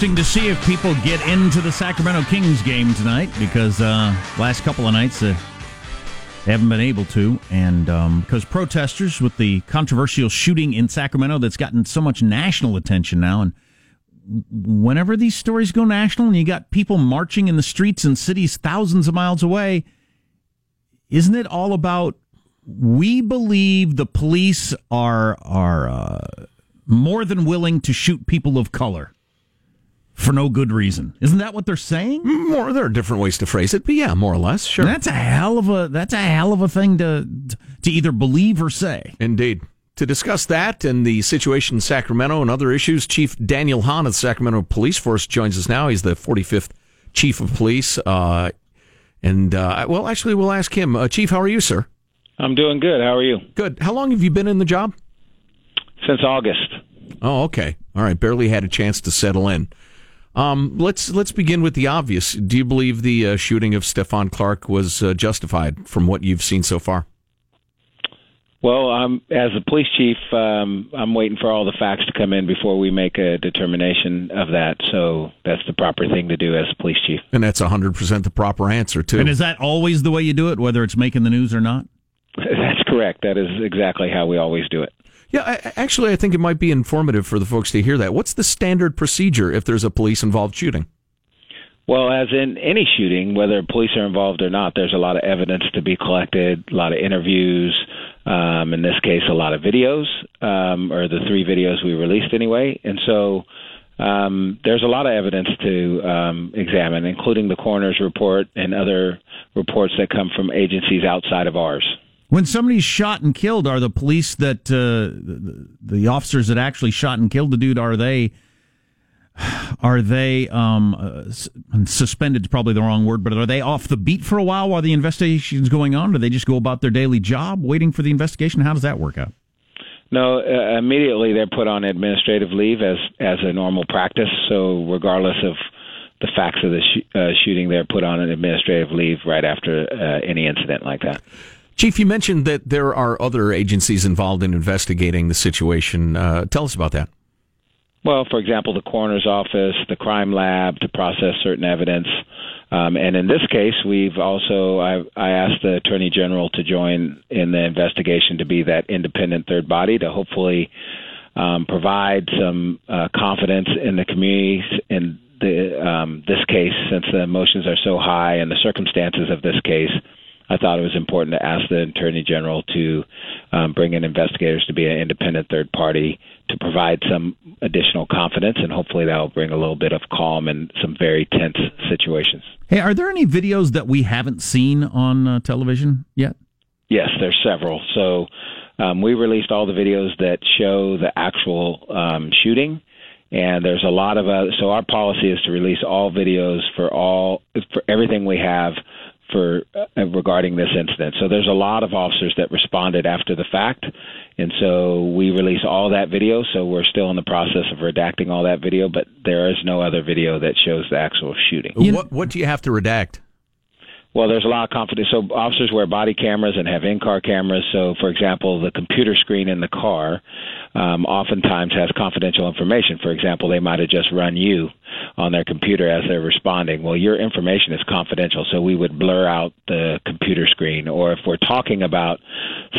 interesting to see if people get into the Sacramento Kings game tonight because uh, last couple of nights uh, they haven't been able to, and because um, protesters with the controversial shooting in Sacramento that's gotten so much national attention now, and whenever these stories go national, and you got people marching in the streets in cities thousands of miles away, isn't it all about we believe the police are are uh, more than willing to shoot people of color? For no good reason. Isn't that what they're saying? More, there are different ways to phrase it, but yeah, more or less, sure. And that's a hell of a that's a hell of a thing to to either believe or say. Indeed. To discuss that and the situation in Sacramento and other issues, Chief Daniel Hahn of the Sacramento Police Force joins us now. He's the 45th Chief of Police. Uh, and, uh, well, actually, we'll ask him. Uh, Chief, how are you, sir? I'm doing good. How are you? Good. How long have you been in the job? Since August. Oh, okay. All right. Barely had a chance to settle in. Um, let's let's begin with the obvious. Do you believe the uh, shooting of Stephon Clark was uh, justified from what you've seen so far? Well, um, as the police chief, um, I'm waiting for all the facts to come in before we make a determination of that. So that's the proper thing to do as a police chief. And that's 100% the proper answer, too. And is that always the way you do it, whether it's making the news or not? That's correct. That is exactly how we always do it. Yeah, I, actually, I think it might be informative for the folks to hear that. What's the standard procedure if there's a police involved shooting? Well, as in any shooting, whether police are involved or not, there's a lot of evidence to be collected, a lot of interviews, um, in this case, a lot of videos, um, or the three videos we released anyway. And so um, there's a lot of evidence to um, examine, including the coroner's report and other reports that come from agencies outside of ours. When somebody's shot and killed, are the police that uh, the, officers that actually shot and killed the dude are they are they um, uh, suspended? Is probably the wrong word, but are they off the beat for a while while the investigation is going on? Do they just go about their daily job waiting for the investigation? How does that work out? No, uh, immediately they're put on administrative leave as as a normal practice. So regardless of the facts of the sh- uh, shooting, they're put on an administrative leave right after uh, any incident like that. Chief, you mentioned that there are other agencies involved in investigating the situation. Uh, tell us about that. Well, for example, the coroner's office, the crime lab to process certain evidence. Um, and in this case, we've also I, I asked the attorney general to join in the investigation to be that independent third body to hopefully um, provide some uh, confidence in the community in the um, this case, since the emotions are so high and the circumstances of this case. I thought it was important to ask the Attorney General to um, bring in investigators to be an independent third party to provide some additional confidence, and hopefully that will bring a little bit of calm in some very tense situations. Hey, are there any videos that we haven't seen on uh, television yet? Yes, there's several. So um, we released all the videos that show the actual um, shooting and there's a lot of uh, so our policy is to release all videos for all for everything we have for uh, regarding this incident. So there's a lot of officers that responded after the fact, and so we release all that video. So we're still in the process of redacting all that video, but there is no other video that shows the actual shooting. What what do you have to redact? Well, there's a lot of confidence. So officers wear body cameras and have in-car cameras. So, for example, the computer screen in the car um, oftentimes has confidential information. For example, they might have just run you on their computer as they're responding. Well, your information is confidential, so we would blur out the computer screen. Or if we're talking about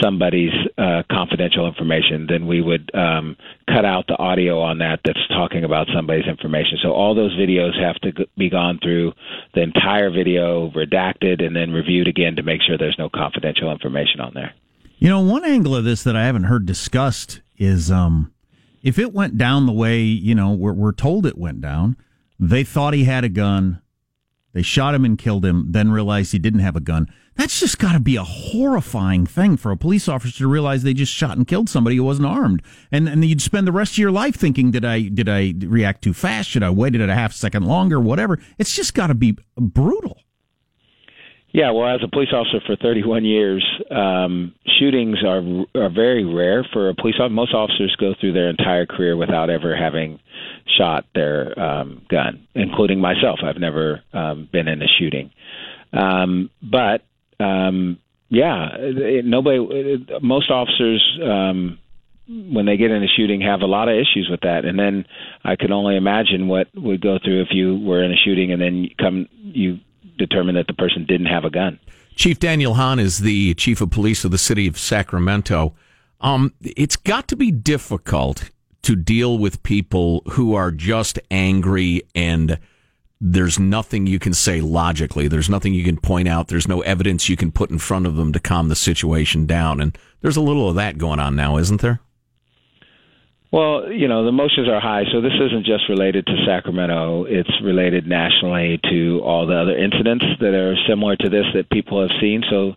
somebody's uh, confidential information, then we would um, cut out the audio on that that's talking about somebody's information. So all those videos have to be gone through the entire video, redacted, and then reviewed again to make sure there's no confidential information on there. You know, one angle of this that I haven't heard discussed is um, if it went down the way you know we're, we're told it went down, they thought he had a gun, they shot him and killed him, then realized he didn't have a gun. That's just got to be a horrifying thing for a police officer to realize they just shot and killed somebody who wasn't armed, and and you'd spend the rest of your life thinking, did I did I react too fast? Should I waited a half second longer? Whatever. It's just got to be brutal. Yeah, well, as a police officer for 31 years, um, shootings are are very rare for a police officer. Most officers go through their entire career without ever having shot their um, gun, including myself. I've never um, been in a shooting, um, but um, yeah, it, nobody. It, most officers um, when they get in a shooting have a lot of issues with that and then i can only imagine what would go through if you were in a shooting and then come you determine that the person didn't have a gun chief daniel hahn is the chief of police of the city of sacramento um, it's got to be difficult to deal with people who are just angry and there's nothing you can say logically. There's nothing you can point out. There's no evidence you can put in front of them to calm the situation down. And there's a little of that going on now, isn't there? Well, you know, the emotions are high, so this isn't just related to Sacramento. It's related nationally to all the other incidents that are similar to this that people have seen. So,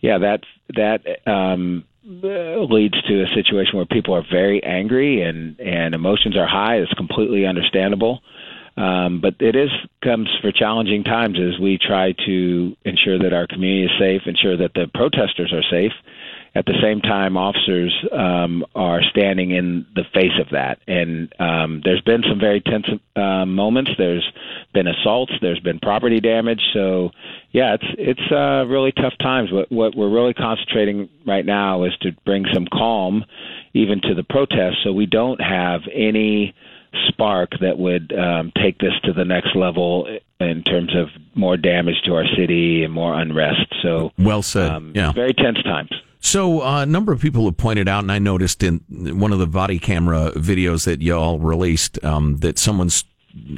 yeah, that that um, leads to a situation where people are very angry and and emotions are high. It's completely understandable. Um, but it is comes for challenging times as we try to ensure that our community is safe, ensure that the protesters are safe. At the same time, officers um, are standing in the face of that, and um, there's been some very tense uh, moments. There's been assaults. There's been property damage. So, yeah, it's it's uh, really tough times. What what we're really concentrating right now is to bring some calm, even to the protests, so we don't have any spark that would um, take this to the next level in terms of more damage to our city and more unrest. So, well said. Um, yeah, very tense times. So, uh, a number of people have pointed out, and I noticed in one of the body camera videos that y'all released um, that someone's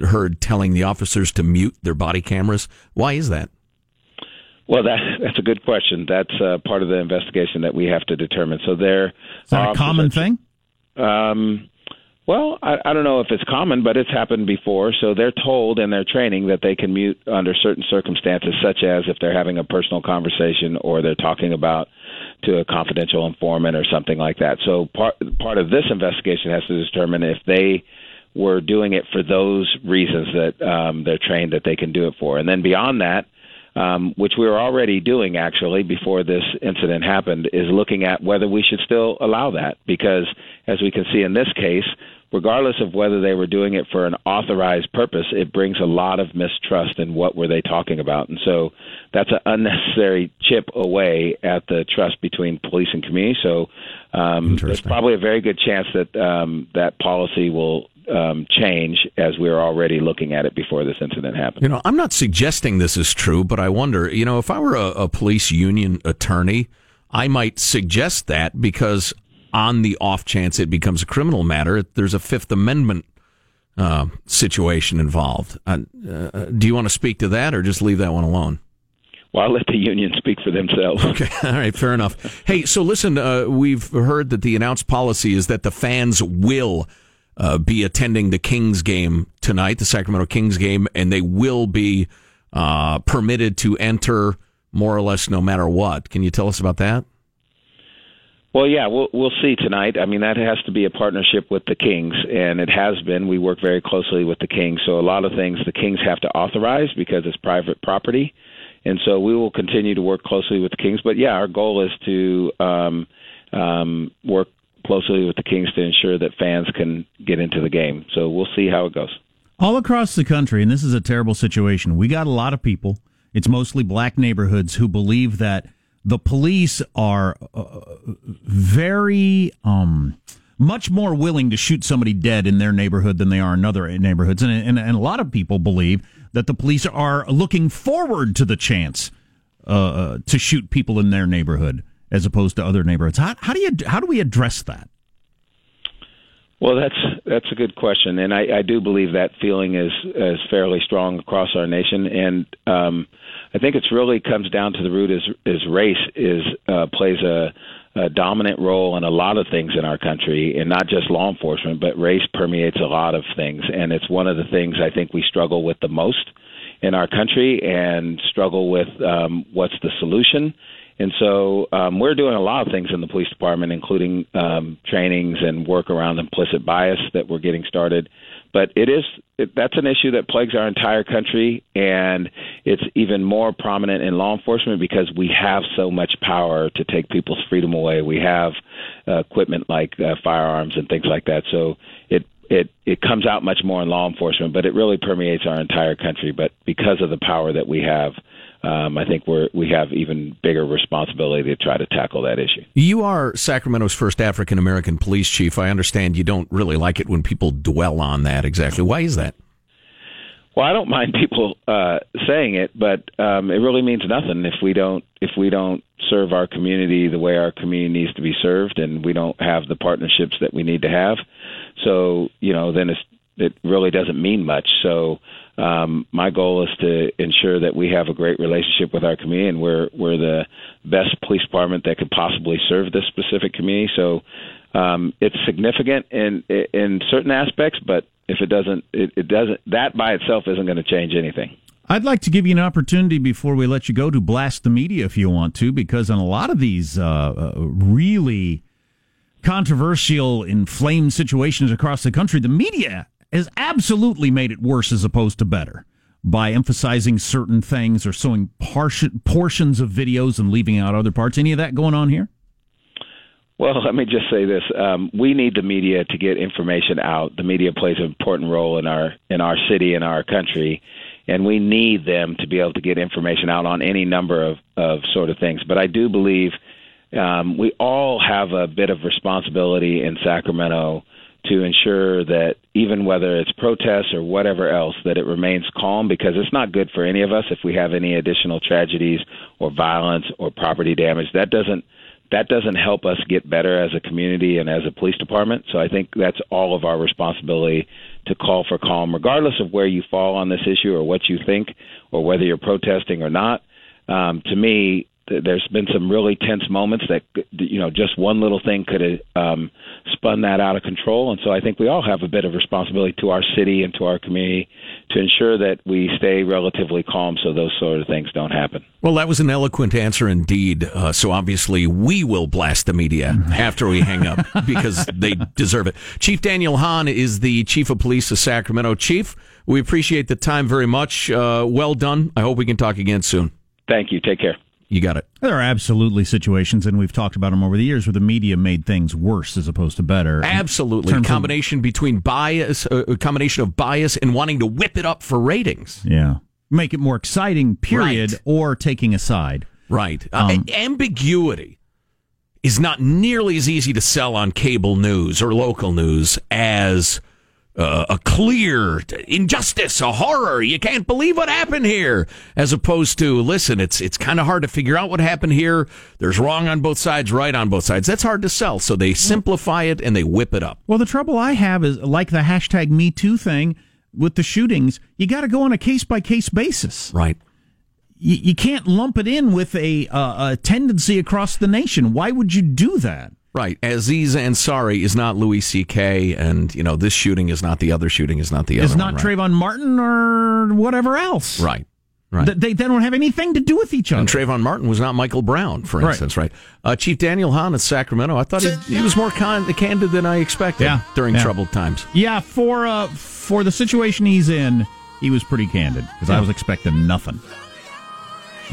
heard telling the officers to mute their body cameras. Why is that? Well, that that's a good question. That's uh, part of the investigation that we have to determine. So, there is that a common thing. Um, well, I, I don't know if it's common, but it's happened before. So they're told in their training that they can mute under certain circumstances, such as if they're having a personal conversation or they're talking about to a confidential informant or something like that. So part part of this investigation has to determine if they were doing it for those reasons that um, they're trained that they can do it for, and then beyond that. Um, which we were already doing actually before this incident happened, is looking at whether we should still allow that. Because as we can see in this case, regardless of whether they were doing it for an authorized purpose, it brings a lot of mistrust in what were they talking about. And so that's an unnecessary chip away at the trust between police and community. So um, there's probably a very good chance that um, that policy will um, change as we are already looking at it before this incident happened. You know, I'm not suggesting this is true, but I wonder, you know, if I were a, a police union attorney, I might suggest that because on the off chance it becomes a criminal matter, there's a Fifth Amendment uh, situation involved. Uh, uh, do you want to speak to that or just leave that one alone? Well, I'll let the union speak for themselves. Okay, all right, fair enough. Hey, so listen, uh, we've heard that the announced policy is that the fans will uh, be attending the Kings game tonight, the Sacramento Kings game, and they will be uh, permitted to enter more or less no matter what. Can you tell us about that? Well, yeah, we'll we'll see tonight. I mean, that has to be a partnership with the Kings, and it has been. We work very closely with the Kings, so a lot of things the Kings have to authorize because it's private property, and so we will continue to work closely with the Kings. But yeah, our goal is to um, um, work closely with the Kings to ensure that fans can get into the game. So we'll see how it goes. All across the country, and this is a terrible situation. We got a lot of people. It's mostly black neighborhoods who believe that the police are uh, very um, much more willing to shoot somebody dead in their neighborhood than they are in other neighborhoods, and, and, and a lot of people believe that the police are looking forward to the chance uh, uh, to shoot people in their neighborhood as opposed to other neighborhoods. How, how do you how do we address that? Well, that's that's a good question, and I, I do believe that feeling is is fairly strong across our nation, and um, I think it's really comes down to the root is is race is uh, plays a, a dominant role in a lot of things in our country, and not just law enforcement, but race permeates a lot of things, and it's one of the things I think we struggle with the most in our country, and struggle with um, what's the solution. And so um, we're doing a lot of things in the police department, including um, trainings and work around implicit bias that we're getting started but it is it, that's an issue that plagues our entire country, and it's even more prominent in law enforcement because we have so much power to take people's freedom away. We have uh, equipment like uh, firearms and things like that, so it it it comes out much more in law enforcement, but it really permeates our entire country. But because of the power that we have, um, I think we're we have even bigger responsibility to try to tackle that issue. You are Sacramento's first African American police chief. I understand you don't really like it when people dwell on that. Exactly, why is that? Well, I don't mind people uh, saying it, but um, it really means nothing if we don't if we don't serve our community the way our community needs to be served, and we don't have the partnerships that we need to have. So you know, then it's, it really doesn't mean much. So um, my goal is to ensure that we have a great relationship with our community, and we're we're the best police department that could possibly serve this specific community. So um, it's significant in in certain aspects, but if it doesn't, it, it doesn't. That by itself isn't going to change anything. I'd like to give you an opportunity before we let you go to blast the media if you want to, because in a lot of these uh, uh, really controversial, inflamed situations across the country, the media has absolutely made it worse as opposed to better by emphasizing certain things or showing portions of videos and leaving out other parts. Any of that going on here? Well, let me just say this: um, we need the media to get information out. The media plays an important role in our in our city and our country, and we need them to be able to get information out on any number of of sort of things. But I do believe um, we all have a bit of responsibility in Sacramento to ensure that even whether it's protests or whatever else, that it remains calm because it's not good for any of us if we have any additional tragedies or violence or property damage. That doesn't that doesn't help us get better as a community and as a police department. So I think that's all of our responsibility to call for calm, regardless of where you fall on this issue or what you think or whether you're protesting or not. Um, to me, there's been some really tense moments that you know just one little thing could have um, spun that out of control, and so I think we all have a bit of responsibility to our city and to our community to ensure that we stay relatively calm so those sort of things don't happen. Well, that was an eloquent answer indeed. Uh, so obviously we will blast the media after we hang up because they deserve it. Chief Daniel Hahn is the chief of police of Sacramento. Chief, we appreciate the time very much. Uh, well done. I hope we can talk again soon. Thank you. Take care. You got it. There are absolutely situations, and we've talked about them over the years, where the media made things worse as opposed to better. Absolutely, a combination of, between bias, uh, a combination of bias and wanting to whip it up for ratings. Yeah, make it more exciting. Period, right. or taking a side. Right. Uh, um, uh, ambiguity is not nearly as easy to sell on cable news or local news as uh, a clear injustice, a horror. You can't believe what happened here. As opposed to, listen, it's it's kind of hard to figure out what happened here. There's wrong on both sides, right on both sides. That's hard to sell. So they simplify it and they whip it up. Well, the trouble I have is like the hashtag Me Too thing with the shootings. You got to go on a case by case basis. Right. You, you can't lump it in with a, uh, a tendency across the nation. Why would you do that? Right. Aziz Ansari is not Louis C.K., and, you know, this shooting is not the other shooting, is not the other Is not one, right? Trayvon Martin or whatever else. Right. Right. They, they don't have anything to do with each other. And Trayvon Martin was not Michael Brown, for instance, right? right? Uh, Chief Daniel Hahn at Sacramento, I thought he, he was more con- candid than I expected yeah, during yeah. troubled times. Yeah, for uh, for the situation he's in, he was pretty candid because yeah. I was expecting nothing,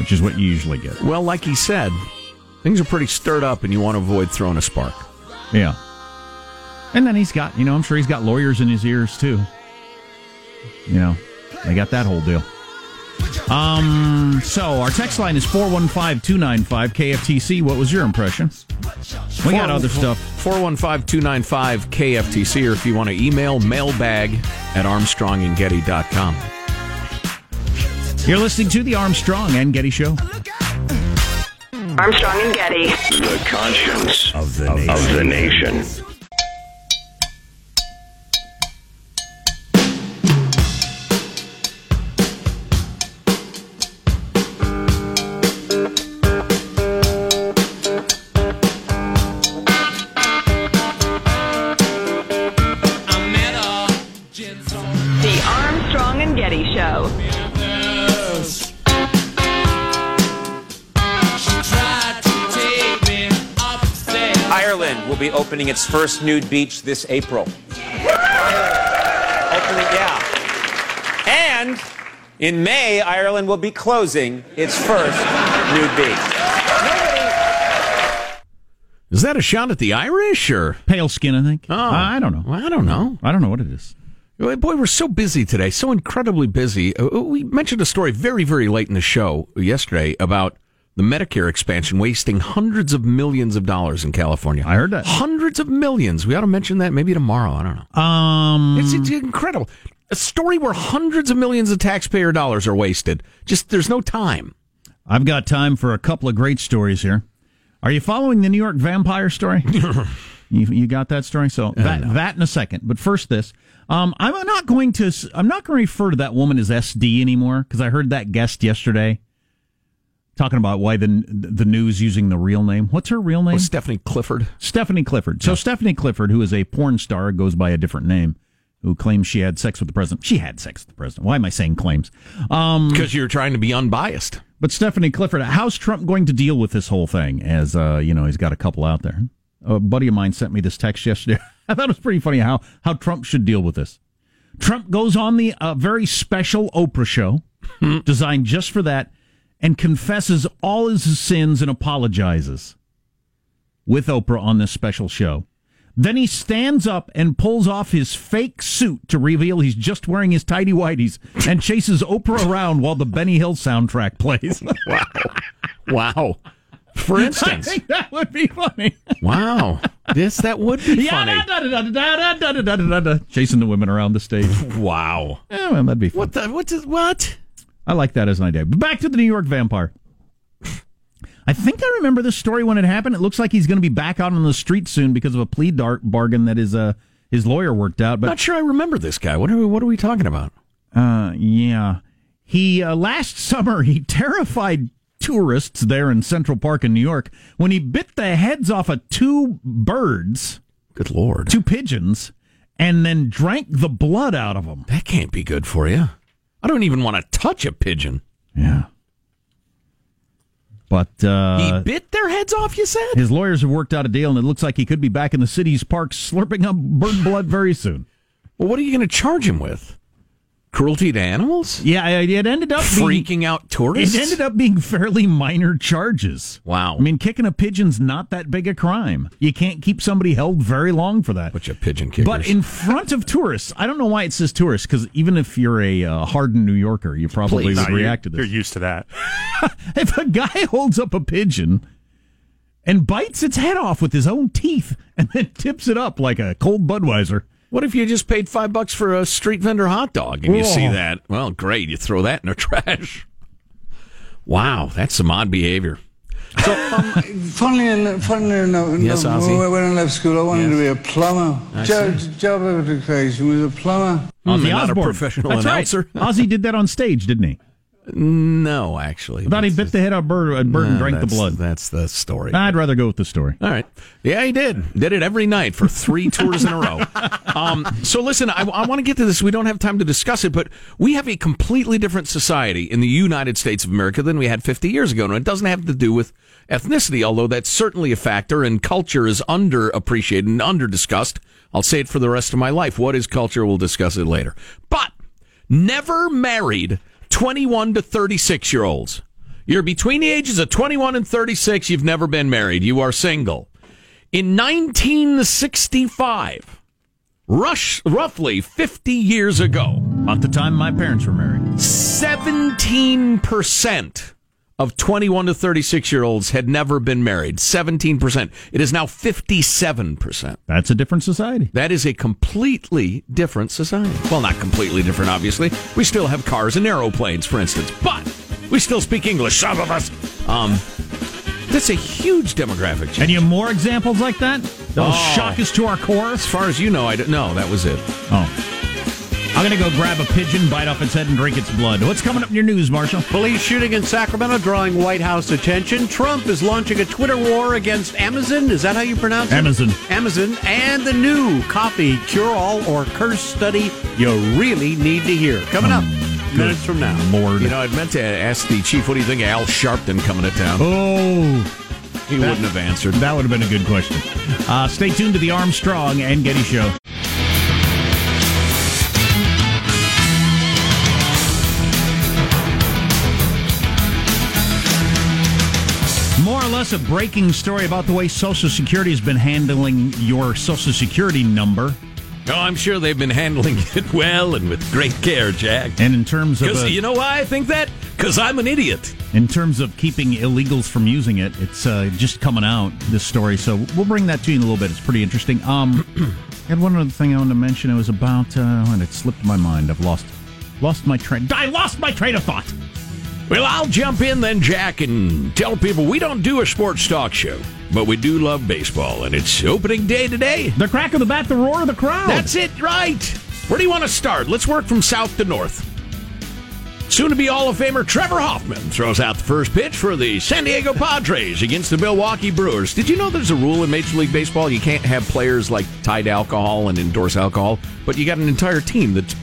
which is what you usually get. Well, like he said, things are pretty stirred up and you want to avoid throwing a spark. Yeah. And then he's got, you know, I'm sure he's got lawyers in his ears too. You know, they got that whole deal. Um, so our text line is 415-295 KFTC. What was your impression? We got other stuff. 415-295 KFTC or if you want to email mailbag at armstrongandgetty.com. You're listening to the Armstrong and Getty Show. Armstrong and Getty. The conscience of the nation. Of the nation. Opening its first nude beach this April. opening, yeah. And in May, Ireland will be closing its first nude beach. Is that a shot at the Irish or pale skin? I think. Oh, I don't know. I don't know. I don't know what it is. Boy, we're so busy today, so incredibly busy. Uh, We mentioned a story very, very late in the show yesterday about the Medicare expansion wasting hundreds of millions of dollars in California. I heard that. Hundreds of millions. We ought to mention that maybe tomorrow. I don't know. Um, It's, it's incredible. A story where hundreds of millions of taxpayer dollars are wasted. Just there's no time. I've got time for a couple of great stories here. Are you following the New York vampire story? you, you got that story? So that, that in a second. But first, this. Um, I'm not going to. I'm not going to refer to that woman as SD anymore because I heard that guest yesterday talking about why the the news using the real name. What's her real name? Oh, Stephanie Clifford. Stephanie Clifford. So Stephanie Clifford, who is a porn star, goes by a different name, who claims she had sex with the president. She had sex with the president. Why am I saying claims? Um, Because you're trying to be unbiased. but Stephanie Clifford, how's Trump going to deal with this whole thing? As uh, you know, he's got a couple out there. A buddy of mine sent me this text yesterday. I thought it was pretty funny how how Trump should deal with this. Trump goes on the uh, very special Oprah show, designed just for that, and confesses all his sins and apologizes with Oprah on this special show. Then he stands up and pulls off his fake suit to reveal he's just wearing his tidy whities and chases Oprah around while the Benny Hill soundtrack plays. wow. Wow. For instance, I think that would be funny. Wow, this that would be yeah, funny. Chasing the women around the stage. Wow, yeah, well, that'd be funny. What the? What? What? I like that as an idea. But back to the New York vampire. I think I remember this story when it happened. It looks like he's going to be back out on the street soon because of a plea dar- bargain that his uh, his lawyer worked out. But Not sure I remember this guy. What are we, what are we talking about? Uh, yeah. He uh, last summer he terrified tourists there in Central Park in New York when he bit the heads off of two birds, Good lord. two pigeons, and then drank the blood out of them. That can't be good for you. I don't even want to touch a pigeon. Yeah. But He uh, bit their heads off, you said? his lawyers have worked out a deal, and it looks like he could be back in the city's parks slurping up bird blood very soon. Well, what are you going to charge him with? Cruelty to animals? Yeah, it ended up being, Freaking out tourists? It ended up being fairly minor charges. Wow. I mean, kicking a pigeon's not that big a crime. You can't keep somebody held very long for that. Bunch of pigeon kickers. But in front of tourists, I don't know why it says tourists, because even if you're a uh, hardened New Yorker, you probably Please. would No, react to this. you're used to that. if a guy holds up a pigeon and bites its head off with his own teeth and then tips it up like a cold Budweiser, what if you just paid five bucks for a street vendor hot dog and you see that? Well, great. You throw that in the trash. Wow, that's some odd behavior. Um, funnily enough, funnily enough, Yes, enough, when I left school, I wanted to be a plumber. Job, job application was a plumber. Hmm, Ozzy not a professional That's announcer. Right. Ozzy did that on stage, didn't he? No, actually. I thought he bit the head off a bird and No, drank the blood. That's the story. I'd rather go with the story. All right. Yeah, he did. Did it every night for three tours in a row. Um, so listen, I, I want to get to this. We don't have time to discuss it, but we have a completely different society in the United States of America than we had 50 years ago. And it doesn't have to do with ethnicity, although that's certainly a factor, and culture is underappreciated and under-discussed. I'll say it for the rest of my life. What is culture? We'll discuss it later. But never married 21 to 36 year olds. You're between the ages of 21 and 36. You've never been married. You are single. In 1965, rush, roughly 50 years ago, About the time my parents were married. 17% of 21 to 36 year olds had never been married. 17%. It is now 57%. That's a different society. That is a completely different society. Well, not completely different, obviously. We still have cars and aeroplanes, for instance, but we still speak English, some of us. Um, that's a huge demographic change. And you have more examples like that? That'll Oh. shock us to our core? as far as you know, I don't know. That was it. Oh. I'm going to go grab a pigeon, bite off its head, and drink its blood. What's coming up in your news, Marshall? Police shooting in Sacramento drawing White House attention. Trump is launching a Twitter war against Amazon. Is that how you pronounce it? Amazon. Amazon. And the new coffee cure all or curse study you really need to hear. Coming up minutes from now. Lord. You know, I'd meant to ask the chief, what do you think of Al Sharpton coming to town? Oh, he wouldn't have answered. that would have been a good question. Uh, stay tuned to the Armstrong and Getty Show. Less a breaking story about the way Social Security has been handling your Social Security number. Oh, I'm sure they've been handling it well and with great care, Jack. And in terms of uh, you know why I think that? Because I'm an idiot. in terms of keeping illegals from using it, it's uh, just coming out this story. So we'll bring that to you in a little bit. It's pretty interesting. Um, I had one other thing I wanted to mention. It was about uh, and it slipped my mind. I've lost lost my train. I lost my train of thought. Well, I'll jump in then, Jack, and tell people we don't do a sports talk show, but we do love baseball, and it's opening day today. The crack of the bat, the roar of the crowd. That's it, right. Where do you want to start? Let's work from south to north. Soon to be Hall of Famer Trevor Hoffman throws out the first pitch for the San Diego Padres against the Milwaukee Brewers. Did you know there's a rule in Major League Baseball? You can't have players like tide alcohol and endorse alcohol, but you got an entire team that's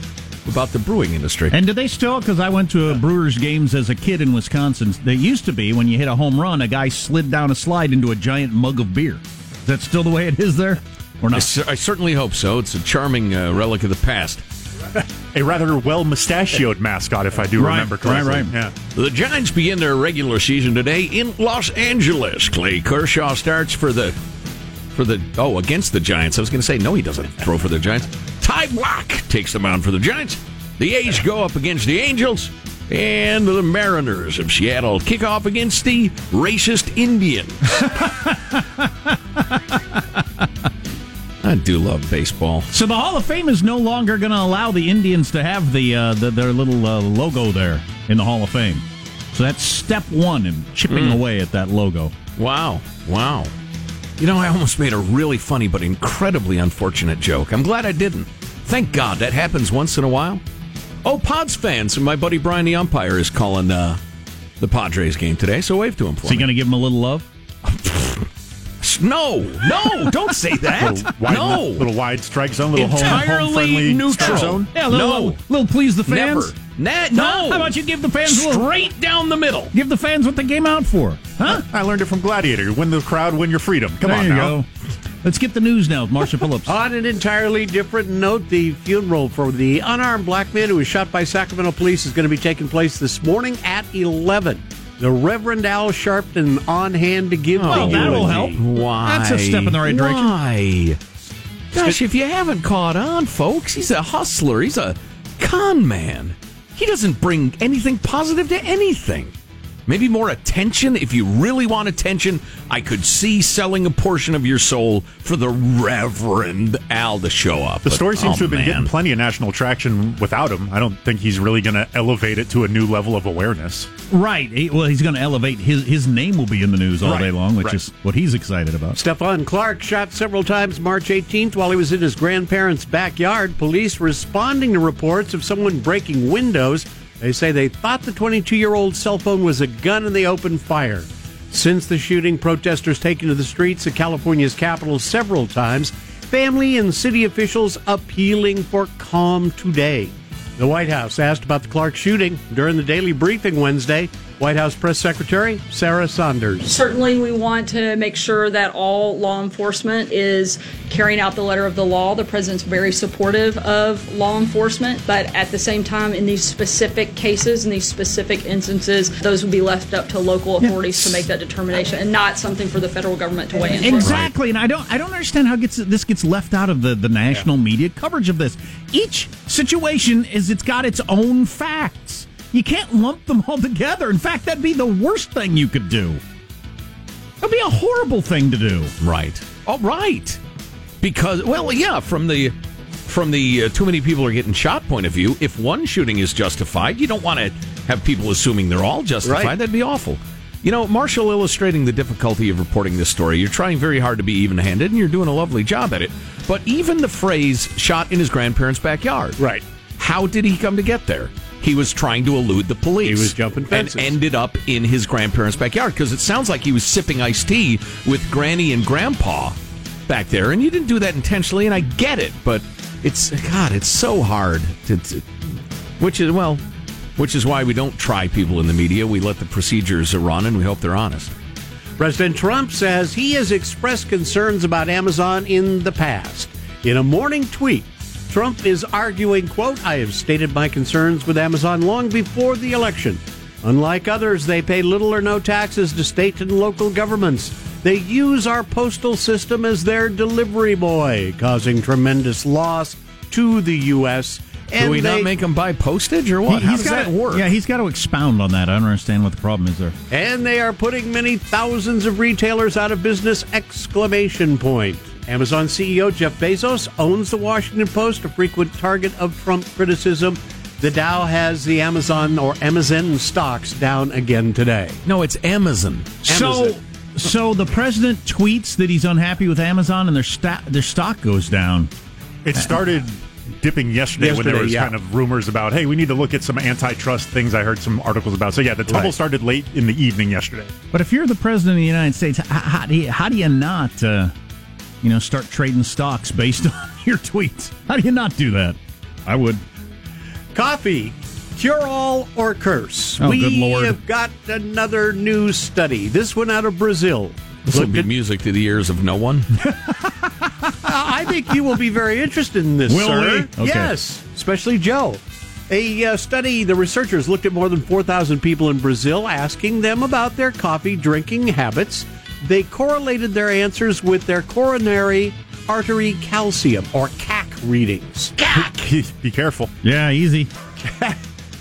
about the brewing industry. And do they still? Because I went to Brewers games as a kid in Wisconsin. They used to be when you hit a home run, a guy slid down a slide into a giant mug of beer. Is that still the way it is there, or I, not? cer- I certainly hope so. It's a charming uh, relic of the past. A rather well mustachioed mascot, if I do Right, remember correctly. right, right. Yeah. The Giants begin their regular season today in Los Angeles. Clay Kershaw starts for the for the oh against the Giants. I was going to say no, he doesn't throw for the Giants. Ty Blach takes the mound for the Giants. The A's go up against the Angels, and the Mariners of Seattle kick off against the racist Indians. I do love baseball. So the Hall of Fame is no longer going to allow the Indians to have the, uh, the their little uh, logo there in the Hall of Fame. So that's step one in chipping away at that logo. Wow. Wow. You know, I almost made a really funny but incredibly unfortunate joke. I'm glad I didn't. Thank God that happens once in a while. Oh, Pods fans, and my buddy Brian the umpire is calling uh, the Padres game today, so wave to him for Is he going to give him a little love? No, no, don't say that. Little wide, no, little wide strike zone, little home, entirely home friendly neutral. strike zone. Yeah, a little, No. little, little please the fans. Never. Na- no. How about you give the fans a little, straight down the middle? give the fans what they came out for? Huh? I learned it from Gladiator. You win the crowd, win your freedom. Come there on now. go. Let's get the news now with Marshall Phillips. On an entirely different note, the funeral for the unarmed black man who was shot by Sacramento police is going to be taking place this morning at 11. The Reverend Al Sharpton on hand to give the that'll help. Why? That's a step in the right direction. Why? Gosh, if you haven't caught on, folks, he's a hustler. He's a con man. He doesn't bring anything positive to anything. Maybe more attention. If you really want attention, I could see selling a portion of your soul for the Reverend Al to show up. The But, story seems oh, to have been man. getting plenty of national traction without him. I don't think he's really going to elevate it to a new level of awareness. Right. He- well, he's going to elevate his his name will be in the news all Right, day long, which right. is what he's excited about. Stephon Clark shot several times March 18th while he was in his grandparents' backyard. Police responding to reports of someone breaking windows. They say they thought the 22 year old cell phone was a gun and they opened fire. Since the shooting, protesters taken to the streets of California's capital several times. Family and city officials appealing for calm today. The White House asked about the Clark shooting during the daily briefing Wednesday. White House Press Secretary Sarah Sanders. Certainly, we want to make sure that all law enforcement is carrying out the letter of the law. The president's very supportive of law enforcement, but at the same time, in these specific cases, in these specific instances, those would be left up to local authorities to make that determination and not something for the federal government to weigh in. for. Exactly, and I don't I don't understand how gets this gets left out of the, the national media coverage of this. Each situation is it's got its own facts. You can't lump them all together. In fact, that'd be the worst thing you could do. That'd be a horrible thing to do. Right. All right. Because well, yeah, from the from the uh, too many people are getting shot point of view, if one shooting is justified, you don't want to have people assuming they're all justified. Right. That'd be awful. You know, Marshall illustrating the difficulty of reporting this story. You're trying very hard to be even-handed, and you're doing a lovely job at it. But even the phrase "shot in his grandparents' backyard," Right. How did he come to get there? He was trying to elude the police. He was jumping fences. and ended up in his grandparents' backyard because it sounds like he was sipping iced tea with Granny and Grandpa back there, and you didn't do that intentionally, and I get it, but it's God, it's so hard to, to which is well, which is why we don't try people in the media. We let the procedures run, and we hope they're honest. President Trump says he has expressed concerns about Amazon in the past. In a morning tweet, Trump is arguing, quote, I have stated my concerns with Amazon long before the election. Unlike others, they pay little or no taxes to state and local governments. They use our postal system as their delivery boy, causing tremendous loss to the U.S. Do we not make them buy postage or what? He- How does gotta- that work? Yeah, he's got to expound on that. I don't understand what the problem is there. And they are putting many thousands of retailers out of business! Exclamation point. Amazon CEO Jeff Bezos owns the Washington Post, a frequent target of Trump criticism. The Dow has the Amazon or Amazon stocks down again today. No, it's Amazon. So, so the president tweets that he's unhappy with Amazon, and their sta- their stock goes down. It started dipping yesterday, when there was yeah. kind of rumors about, hey, we need to look at some antitrust things. I heard some articles about. So yeah, the tumble Right. started late in the evening yesterday. But if you're the president of the United States, how, how do you, how do you not, uh, you know, start trading stocks based on your tweets? How do you not do that? I would. Coffee, cure all or curse. Oh, we good Lord. We have got another new study. This one out of Brazil. This will be at- music to the ears of no one. I think you will be very interested in this, Will sir. we? Okay. Yes, especially Joe. A uh, study, the researchers looked at more than 4,000 people in Brazil, asking them about their coffee drinking habits. They correlated their answers with their coronary artery calcium, or CAC readings. CAC! Be careful. Yeah, easy.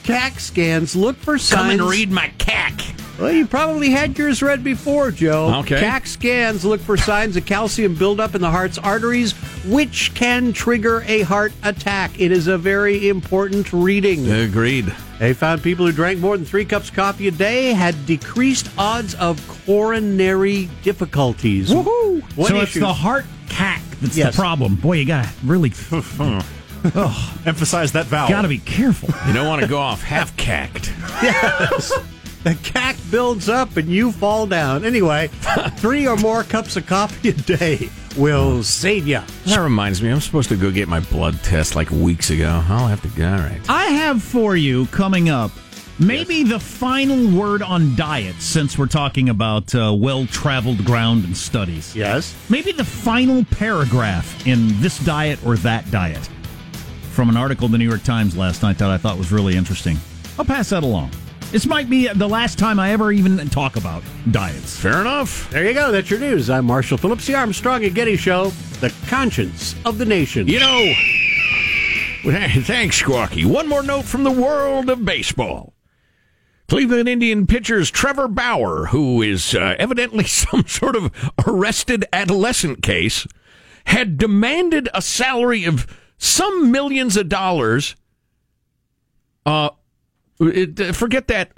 CAC scans look for signs. Come and read my cack. Well, you probably had yours read before, Joe. Okay. CAC scans look for signs of calcium buildup in the heart's arteries, which can trigger a heart attack. It is a very important reading. Agreed. They found people who drank more than three cups of coffee a day had decreased odds of coronary difficulties. Woohoo! What so it's the heart cack that's Yes. the problem. Boy, you got to really oh. Emphasize that vowel. got to be careful. You don't want to go off half cacked. Yes. The CAC builds up and you fall down. Anyway, three or more cups of coffee a day will save you. That reminds me, I'm supposed to go get my blood test like weeks ago. I'll have to go. All right. I have for you coming up maybe the final word on diets since we're talking about uh, well traveled ground and studies. Yes. Maybe the final paragraph in this diet or that diet from an article in the New York Times last night that I thought was really interesting. I'll pass that along. This might be the last time I ever even talk about diets. Fair enough. There you go. That's your news. I'm Marshall Phillips, the Armstrong and Getty Show, the conscience of the nation. You know, thanks, Squawky. One more note from the world of baseball. Cleveland Indian pitchers Trevor Bauer, who is uh, evidently some sort of arrested adolescent case, had demanded a salary of some millions of dollars. Uh, it, uh, forget that.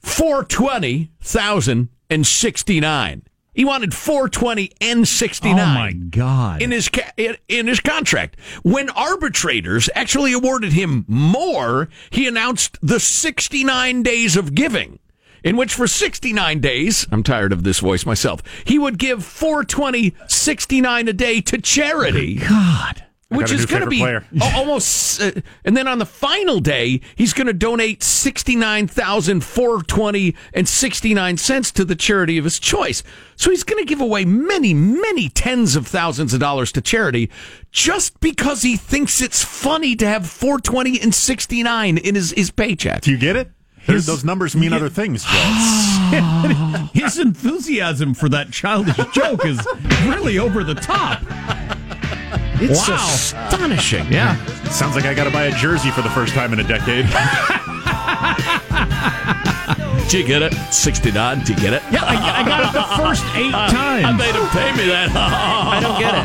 Four twenty thousand and sixty nine. He wanted four twenty and sixty Oh nine my God. in his ca- in, his contract. When arbitrators actually awarded him more, he announced the 69 days of giving. In which for 69 days, I'm tired of this voice myself, he would give 420 69 a day to charity. God. Which is going to be almost, uh, and then on the final day, he's going to donate sixty nine thousand four twenty and sixty nine cents to the charity of his choice. So he's going to give away many, many tens of thousands of dollars to charity just because he thinks it's funny to have four twenty and sixty nine in his his paycheck. Do you get it? There's, those numbers mean other things, His enthusiasm for that childish joke is really over the top. It's Wow. astonishing. Yeah. Sounds like I got to buy a jersey for the first time in a decade. Do you get it? Sixty nine. Do you get it? Yeah, I, I got it the first eight times. I made him pay me that. I don't get it.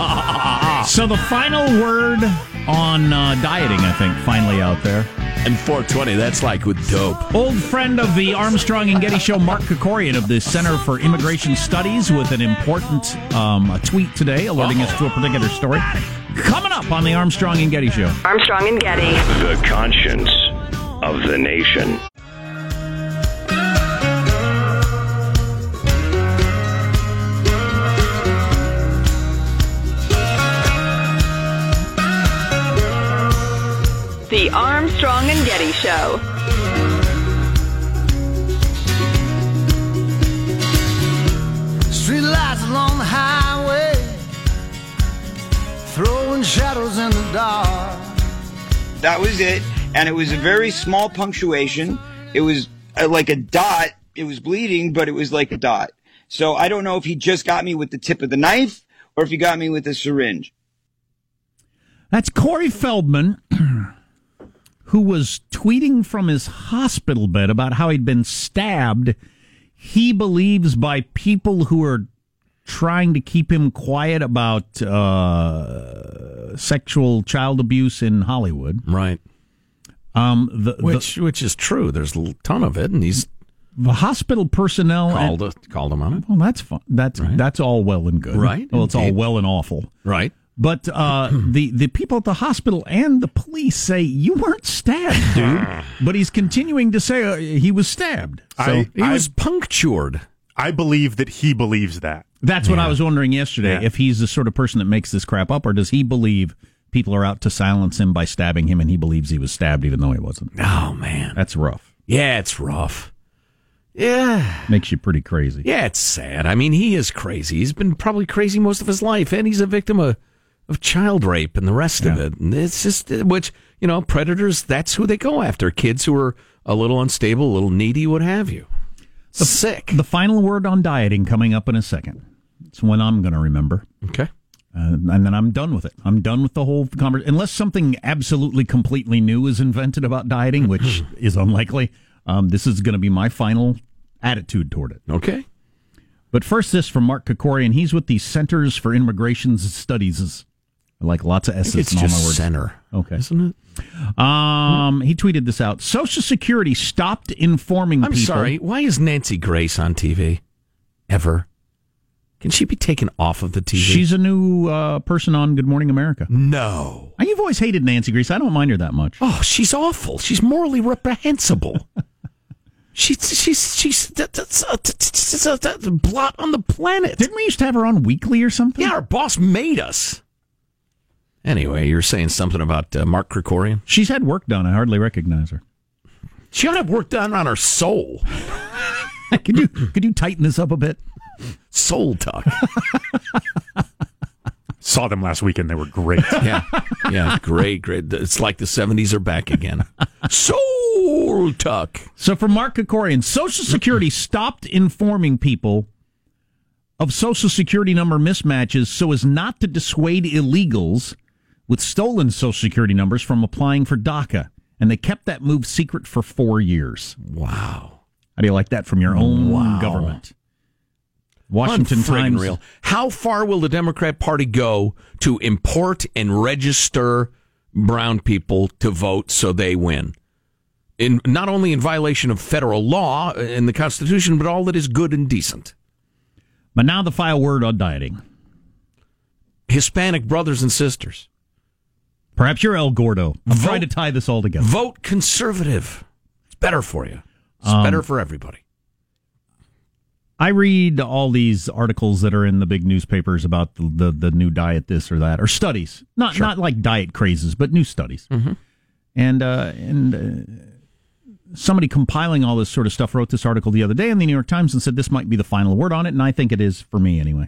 So the final word on uh, dieting, I think, finally out there. And 420, that's like with dope. Old friend of the Armstrong and Getty Show, Mark Krikorian of the Center for Immigration Studies, with an important um, a tweet today alerting us to a particular story. Coming up on the Armstrong and Getty Show. Armstrong and Getty. The conscience of the nation. The Armstrong and Getty Show. Street lights along the highway, throwing shadows in the dark. That was it. And it was a very small punctuation. It was uh, like a dot. It was bleeding, but it was like a dot. So I don't know if he just got me with the tip of the knife or if he got me with a syringe. That's Corey Feldman, who was tweeting from his hospital bed about how he'd been stabbed. He believes by people who are trying to keep him quiet about uh, sexual child abuse in Hollywood. Right. Um, the, which which is true. There's a ton of it, and he's the hospital personnel called and, called him on it. Well, that's fun. That's Right. that's all well and good. Right, Well, it's all well and awful. Right. But uh, the the people at the hospital and the police say you weren't stabbed, dude. but he's continuing to say uh, he was stabbed. So I, He I, was punctured. I believe that he believes that. that's what I was wondering yesterday. Yeah. If he's the sort of person that makes this crap up, or does he believe people are out to silence him by stabbing him, and he believes he was stabbed even though he wasn't? Oh man. That's rough. Yeah, it's rough. Yeah. Makes you pretty crazy. Yeah, it's sad. I mean, he is crazy. He's been probably crazy most of his life, and he's a victim of, of child rape and the rest of it. And it's just, which, you know, predators, that's who they go after. Kids who are a little unstable, a little needy, what have you. The, Sick. The final word on dieting coming up in a second. It's when I'm going to remember. Okay. Uh, and then I'm done with it. I'm done with the whole conversation. Unless something absolutely completely new is invented about dieting, which is unlikely, um, this is going to be my final attitude toward it. Okay. But first, this from Mark Krikorian. He's with the Centers for Immigration Studies. Like lots of S's It's in all my words. center. Okay. Isn't it? Um, he tweeted this out. Social Security stopped informing I'm people. sorry. Why is Nancy Grace on TV? Ever? Can she be taken off of the TV? She's a new uh, person on Good Morning America. no. Uh, You've always hated Nancy Grace. I don't mind her that much. Oh, she's awful. She's morally reprehensible. she's she's she's that's a, that's a, that's a blot on the planet. Didn't we used to have her on weekly or something? Yeah, our boss made us. Anyway, you're saying something about uh, Mark Krikorian? She's had work done. I hardly recognize her. She ought to have work done on her soul. could you could you tighten this up a bit? Soul talk. Saw them last weekend. They were great. yeah, yeah, great, great. It's like the '70s are back again. Soul talk. So for Mark Krikorian, Social Security stopped informing people of Social Security number mismatches so as not to dissuade illegals with stolen Social Security numbers from applying for DACA. And they kept that move secret for four years. Wow. How do you like that from your own Wow. government? Washington Times. Real. How far will the Democrat Party go to import and register brown people to vote so they win? In not only in violation of federal law uh, and the Constitution, but all that is good and decent. But now the final word on dieting. Hispanic brothers and sisters, Perhaps you're El Gordo. I'm Vote- trying to tie this all together. vote conservative. It's better for you. It's Um, better for everybody. I read all these articles that are in the big newspapers about the, the, the new diet, this or that, or studies. Not not like diet crazes, but new studies. And uh, and uh, somebody compiling all this sort of stuff wrote this article the other day in the New York Times and said this might be the final word on it, and I think it is for me anyway.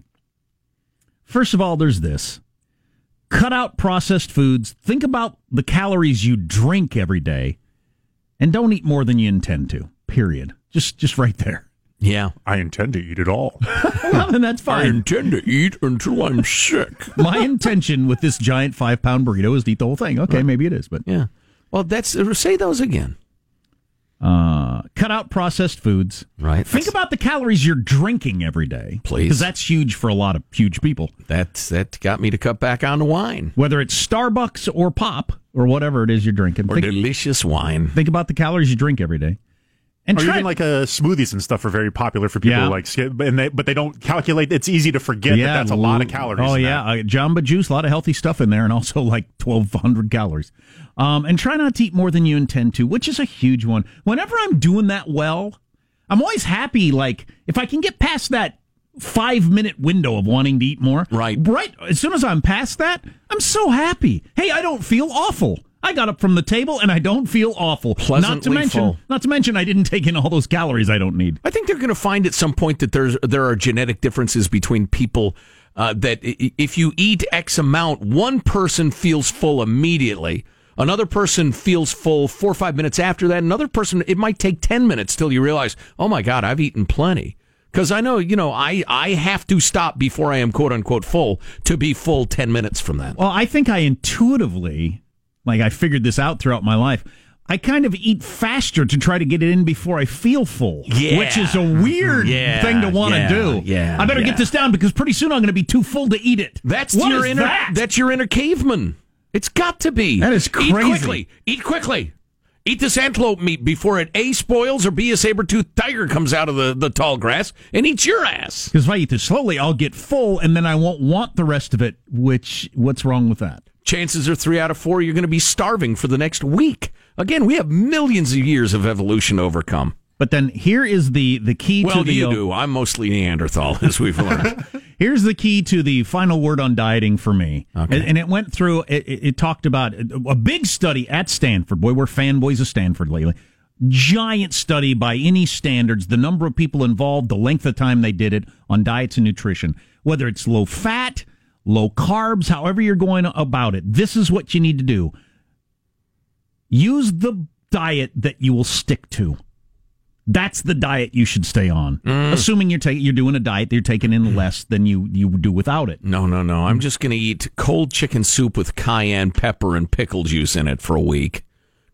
First of all, there's this: cut out processed foods. Think about the calories you drink every day, and don't eat more than you intend to. Period. Just just right there. Yeah. I intend to eat it all. Well, then that's fine. I intend to eat until I'm sick. My intention with this giant five pound burrito is to eat the whole thing. Okay, maybe it is, but Yeah. Well, that's say those again. Uh, cut out processed foods. Right. Think about the calories you're drinking every day, Please. because that's huge for a lot of huge people. That's that got me to cut back on the wine Whether it's Starbucks or pop or whatever it is you're drinking, or think, delicious wine. think about the calories you drink every day, and or try. even like uh, smoothies and stuff are very popular for people Yeah. like skip, and they, but they don't calculate. It's easy to forget that that's a lot of calories. Oh yeah, uh, Jamba Juice, a lot of healthy stuff in there, and also like twelve hundred calories. Um, and try not to eat more than you intend to, which is a huge one. Whenever I'm doing that well, I'm always happy. Like if I can get past that five minute window of wanting to eat more, Right. right. As soon as I'm past that, I'm so happy. Hey, I don't feel awful. I got up from the table and I don't feel awful. not to Pleasantly mention, full. not to mention, I didn't take in all those calories I don't need. I think they're going to find at some point that there's there are genetic differences between people. Uh, that if you eat X amount, one person feels full immediately. Another person feels full four or five minutes after that. Another person, it might take 10 minutes till you realize, oh my God, I've eaten plenty. Because I know, you know, I, I have to stop before I am quote unquote full to be full 10 minutes from that. Well, I think I intuitively, like I figured this out throughout my life. I kind of eat faster to try to get it in before I feel full, Yeah. which is a weird Yeah, thing to want to yeah, do. yeah, I better get this down because pretty soon I'm going to be too full to eat it. That's What your inner that? that's your inner caveman. It's got to be. That is crazy. Eat quickly. Eat quickly. Eat this antelope meat before it A spoils or B a saber-toothed tiger comes out of the, the tall grass and eats your ass. Because if I eat this slowly, I'll get full, and then I won't want the rest of it. Which what's wrong with that? Chances are three out of four you're going to be starving for the next week. Again, we have millions of years of evolution to overcome. But then here is the the key Well, to the you do. I'm mostly Neanderthal, as we've learned. Here's the key to the final word on dieting for me. Okay. And, and it went through, it, it, it talked about a big study at Stanford. Boy, we're fanboys of Stanford lately. Giant study by any standards, the number of people involved, the length of time they did it on diets and nutrition, whether it's low fat, low carbs, however you're going about it. This is what you need to do. Use the diet that you will stick to. That's the diet you should stay on. Mm. Assuming you're taking you're doing a diet that you're taking in mm. less than you you do without it. No, no, no. I'm just going to eat cold chicken soup with cayenne pepper and pickle juice in it for a week.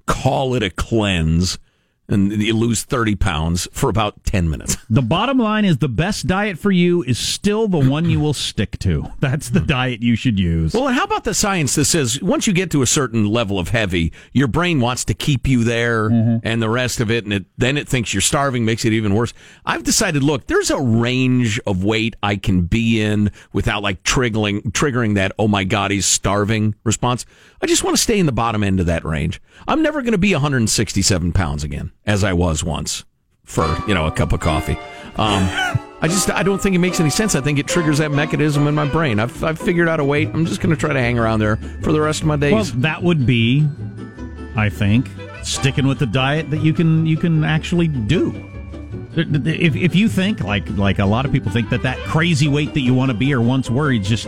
Call it a cleanse, and you lose 30 pounds for about 10 minutes. The bottom line is the best diet for you is still the one you will stick to. That's the diet you should use. Well, and how about the science that says once you get to a certain level of heavy, your brain wants to keep you there mm-hmm. and the rest of it, and it, then it thinks you're starving, makes it even worse. I've decided, look, there's a range of weight I can be in without like triggering, triggering that, oh my God, he's starving response. I just want to stay in the bottom end of that range. I'm never going to be 167 pounds again, as I was once for, you know, a cup of coffee. Um, I just I don't think it makes any sense. I think it triggers that mechanism in my brain. I've, I've figured out a way. I'm just going to try to hang around there for the rest of my days. Well, that would be, I think, sticking with the diet that you can you can actually do. If, if you think like like a lot of people think that that crazy weight that you want to be or once were, you just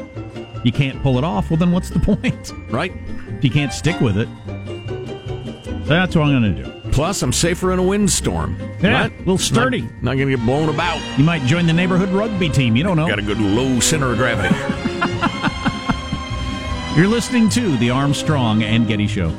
you can't pull it off. Well, then what's the point? right? If you can't stick with it, so that's what I'm going to do. Plus, I'm safer in a windstorm. Yeah, Not- a little sturdy. Not, not going to get blown about. You might join the neighborhood rugby team. You don't know. Got a good low center of gravity. You're listening to the Armstrong and Getty Show.